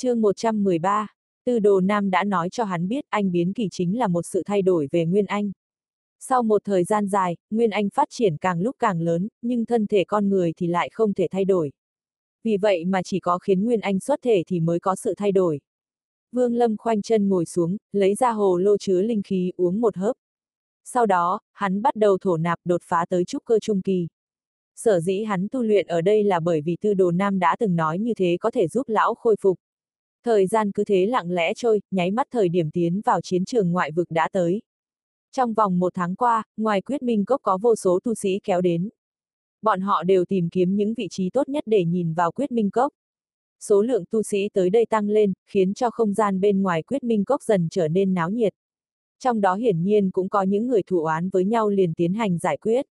chương 113, Tư Đồ Nam đã nói cho hắn biết anh biến kỳ chính là một sự thay đổi về Nguyên Anh. Sau một thời gian dài, Nguyên Anh phát triển càng lúc càng lớn, nhưng thân thể con người thì lại không thể thay đổi. Vì vậy mà chỉ có khiến Nguyên Anh xuất thể thì mới có sự thay đổi. Vương Lâm khoanh chân ngồi xuống, lấy ra hồ lô chứa linh khí uống một hớp. Sau đó, hắn bắt đầu thổ nạp đột phá tới trúc cơ trung kỳ. Sở dĩ hắn tu luyện ở đây là bởi vì tư đồ nam đã từng nói như thế có thể giúp lão khôi phục. Thời gian cứ thế lặng lẽ trôi, nháy mắt thời điểm tiến vào chiến trường ngoại vực đã tới. Trong vòng một tháng qua, ngoài quyết minh cốc có vô số tu sĩ kéo đến. Bọn họ đều tìm kiếm những vị trí tốt nhất để nhìn vào quyết minh cốc. Số lượng tu sĩ tới đây tăng lên, khiến cho không gian bên ngoài quyết minh cốc dần trở nên náo nhiệt. Trong đó hiển nhiên cũng có những người thủ oán với nhau liền tiến hành giải quyết.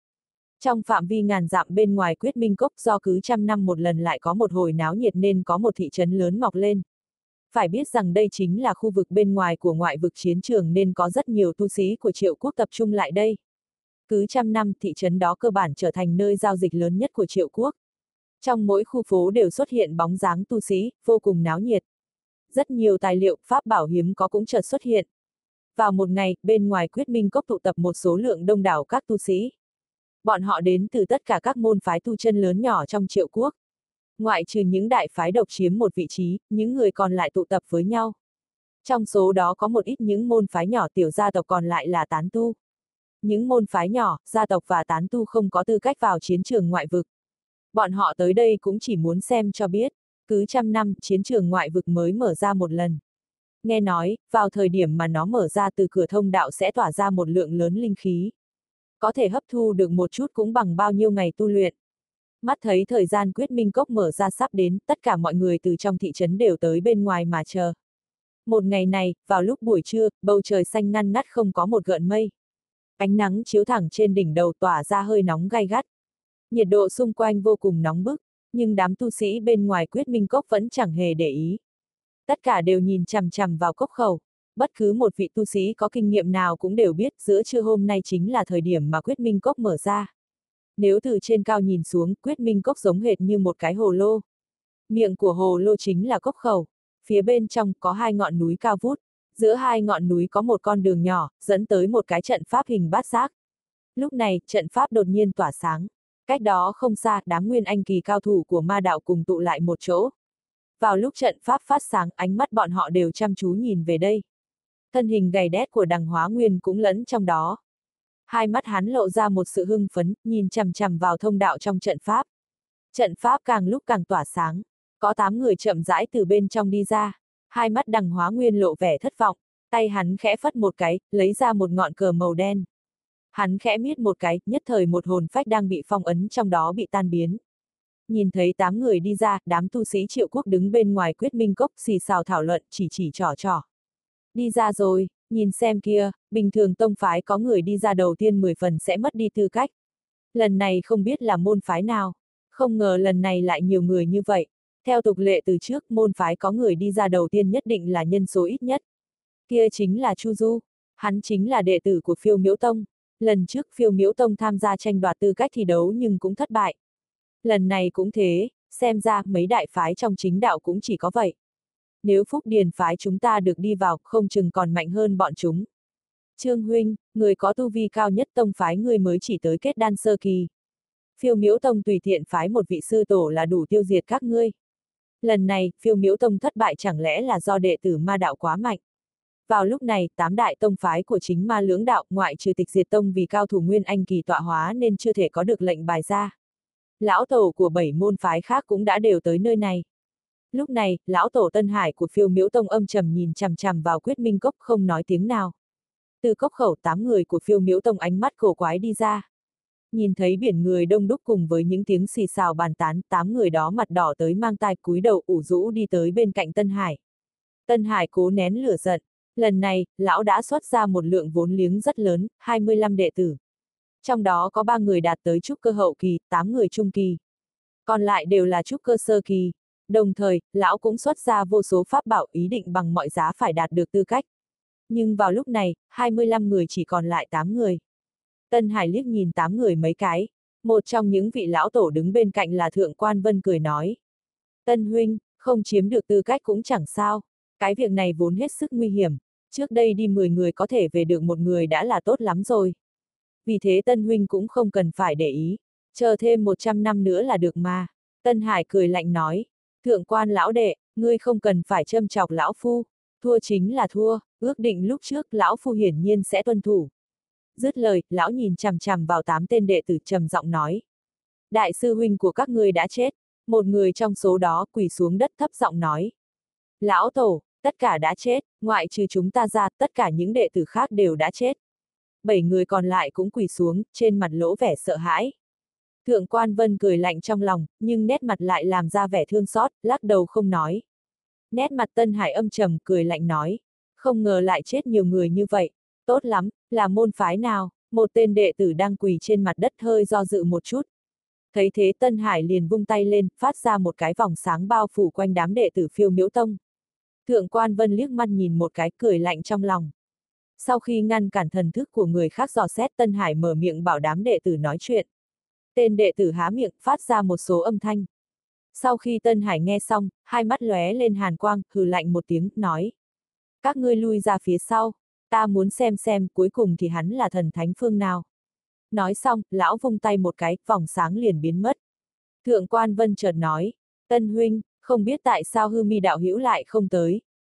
Trong phạm vi ngàn dặm bên ngoài quyết minh cốc do cứ trăm năm một lần lại có một hồi náo nhiệt nên có một thị trấn lớn mọc lên. Phải biết rằng đây chính là khu vực bên ngoài của ngoại vực chiến trường nên có rất nhiều tu sĩ của triệu quốc tập trung lại đây. Cứ trăm năm thị trấn đó cơ bản trở thành nơi giao dịch lớn nhất của triệu quốc. Trong mỗi khu phố đều xuất hiện bóng dáng tu sĩ, vô cùng náo nhiệt. Rất nhiều tài liệu, pháp bảo hiếm có cũng chợt xuất hiện. Vào một ngày, bên ngoài quyết minh cốc tụ tập một số lượng đông đảo các tu sĩ. Bọn họ đến từ tất cả các môn phái tu chân lớn nhỏ trong triệu quốc. Ngoại trừ những đại phái độc chiếm một vị trí, những người còn lại tụ tập với nhau. Trong số đó có một ít những môn phái nhỏ tiểu gia tộc còn lại là tán tu. Những môn phái nhỏ, gia tộc và tán tu không có tư cách vào chiến trường ngoại vực. Bọn họ tới đây cũng chỉ muốn xem cho biết, cứ trăm năm chiến trường ngoại vực mới mở ra một lần. Nghe nói, vào thời điểm mà nó mở ra từ cửa thông đạo sẽ tỏa ra một lượng lớn linh khí. Có thể hấp thu được một chút cũng bằng bao nhiêu ngày tu luyện. Mắt thấy thời gian quyết minh cốc mở ra sắp đến, tất cả mọi người từ trong thị trấn đều tới bên ngoài mà chờ. Một ngày này, vào lúc buổi trưa, bầu trời xanh ngăn nát không có một gợn mây. Ánh nắng chiếu thẳng trên đỉnh đầu tỏa ra hơi nóng gai gắt. Nhiệt độ xung quanh vô cùng nóng bức, nhưng đám tu sĩ bên ngoài quyết minh cốc vẫn chẳng hề để ý. Tất cả đều nhìn chằm chằm vào cốc khẩu. Bất cứ một vị tu sĩ có kinh nghiệm nào cũng đều biết giữa trưa hôm nay chính là thời điểm mà quyết minh cốc mở ra. Nếu từ trên cao nhìn xuống, quyết minh cốc giống hệt như một cái hồ lô. Miệng của hồ lô chính là cốc khẩu. Phía bên trong có hai ngọn núi cao vút. Giữa hai ngọn núi có một con đường nhỏ, dẫn tới một cái trận pháp hình bát giác. Lúc này, trận pháp đột nhiên tỏa sáng. Cách đó không xa, đám nguyên anh kỳ cao thủ của ma đạo cùng tụ lại một chỗ. Vào lúc trận pháp phát sáng, ánh mắt bọn họ đều chăm chú nhìn về đây. Thân hình gầy đét của đằng hóa nguyên cũng lẫn trong đó. Hai mắt hắn lộ ra một sự hưng phấn, nhìn chằm chằm vào thông đạo trong trận pháp. Trận pháp càng lúc càng tỏa sáng. Có tám người chậm rãi từ bên trong đi ra. Hai mắt đằng hóa nguyên lộ vẻ thất vọng. Tay hắn khẽ phất một cái, lấy ra một ngọn cờ màu đen. Hắn khẽ miết một cái, nhất thời một hồn phách đang bị phong ấn trong đó bị tan biến. Nhìn thấy tám người đi ra, đám tu sĩ triệu quốc đứng bên ngoài quyết minh cốc xì xào thảo luận chỉ chỉ trò trò. Đi ra rồi, nhìn xem kia, bình thường tông phái có người đi ra đầu tiên 10 phần sẽ mất đi tư cách. Lần này không biết là môn phái nào, không ngờ lần này lại nhiều người như vậy. Theo tục lệ từ trước, môn phái có người đi ra đầu tiên nhất định là nhân số ít nhất. Kia chính là Chu Du, hắn chính là đệ tử của phiêu miễu tông. Lần trước phiêu miễu tông tham gia tranh đoạt tư cách thi đấu nhưng cũng thất bại. Lần này cũng thế, xem ra mấy đại phái trong chính đạo cũng chỉ có vậy. Nếu Phúc Điền phái chúng ta được đi vào, không chừng còn mạnh hơn bọn chúng. Trương Huynh, người có tu vi cao nhất tông phái người mới chỉ tới kết đan sơ kỳ. Phiêu miễu tông tùy tiện phái một vị sư tổ là đủ tiêu diệt các ngươi. Lần này, phiêu miễu tông thất bại chẳng lẽ là do đệ tử ma đạo quá mạnh. Vào lúc này, tám đại tông phái của chính ma lưỡng đạo ngoại trừ tịch diệt tông vì cao thủ nguyên anh kỳ tọa hóa nên chưa thể có được lệnh bài ra. Lão tổ của bảy môn phái khác cũng đã đều tới nơi này. Lúc này, lão tổ Tân Hải của phiêu miễu tông âm trầm nhìn chằm chằm vào quyết minh cốc không nói tiếng nào. Từ cốc khẩu tám người của phiêu miễu tông ánh mắt cổ quái đi ra. Nhìn thấy biển người đông đúc cùng với những tiếng xì xào bàn tán, tám người đó mặt đỏ tới mang tai cúi đầu ủ rũ đi tới bên cạnh Tân Hải. Tân Hải cố nén lửa giận, Lần này, lão đã xuất ra một lượng vốn liếng rất lớn, 25 đệ tử. Trong đó có 3 người đạt tới trúc cơ hậu kỳ, 8 người trung kỳ. Còn lại đều là trúc cơ sơ kỳ. Đồng thời, lão cũng xuất ra vô số pháp bảo ý định bằng mọi giá phải đạt được tư cách. Nhưng vào lúc này, 25 người chỉ còn lại 8 người. Tân Hải liếc nhìn 8 người mấy cái. Một trong những vị lão tổ đứng bên cạnh là Thượng Quan Vân cười nói. Tân Huynh, Không chiếm được tư cách cũng chẳng sao. Cái việc này vốn hết sức nguy hiểm. Trước đây đi 10 người có thể về được một người đã là tốt lắm rồi. Vì thế Tân Huynh cũng không cần phải để ý. Chờ thêm 100 năm nữa là được mà. Tân Hải cười lạnh nói. Thượng quan lão đệ, ngươi không cần phải châm chọc lão phu. Thua chính là thua, ước định lúc trước lão phu hiển nhiên sẽ tuân thủ. Dứt lời, lão nhìn chằm chằm vào tám tên đệ tử trầm giọng nói. Đại sư huynh của các ngươi đã chết, một người trong số đó quỳ xuống đất thấp giọng nói. Lão tổ, tất cả đã chết, ngoại trừ chúng ta ra, tất cả những đệ tử khác đều đã chết. Bảy người còn lại cũng quỳ xuống, trên mặt lỗ vẻ sợ hãi. Thượng quan vân cười lạnh trong lòng, nhưng nét mặt lại làm ra vẻ thương xót, lắc đầu không nói. Nét mặt Tân Hải âm trầm, cười lạnh nói. Không ngờ lại chết nhiều người như vậy. Tốt lắm, là môn phái nào? Một tên đệ tử đang quỳ trên mặt đất hơi do dự một chút. Thấy thế Tân Hải liền vung tay lên, phát ra một cái vòng sáng bao phủ quanh đám đệ tử phiêu miễu tông. Thượng quan vân liếc mắt nhìn một cái cười lạnh trong lòng. Sau khi ngăn cản thần thức của người khác dò xét Tân Hải mở miệng bảo đám đệ tử nói chuyện. Tên đệ tử há miệng, phát ra một số âm thanh. Sau khi Tân Hải nghe xong, hai mắt lóe lên hàn quang, hừ lạnh một tiếng, nói. Các ngươi lui ra phía sau, ta muốn xem xem cuối cùng thì hắn là thần thánh phương nào. Nói xong, lão vung tay một cái, vòng sáng liền biến mất. Thượng quan vân chợt nói, Tân huynh, không biết tại sao hư mi đạo hữu lại không tới,